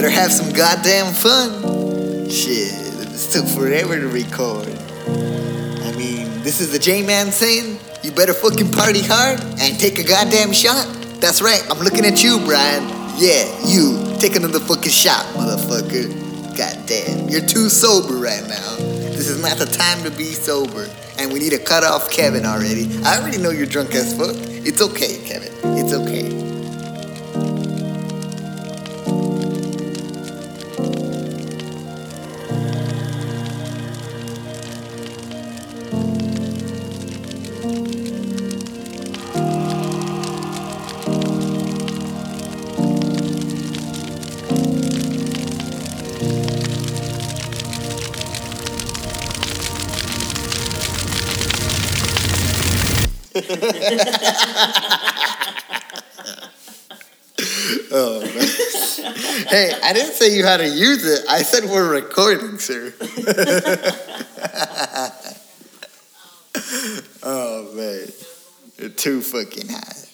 better have some goddamn fun. Shit, this took forever to record. I mean, this is the J-Man saying, you better fucking party hard and take a goddamn shot. That's right, I'm looking at you, Brian. Yeah, you. Take another fucking shot, motherfucker. Goddamn, you're too sober right now. This is not the time to be sober. And we need to cut off Kevin already. I already know you're drunk as fuck. It's okay, Kevin. It's okay. Oh, man. hey, I didn't say you had to use it. I said we're recording, sir. oh, man. Too fucking high.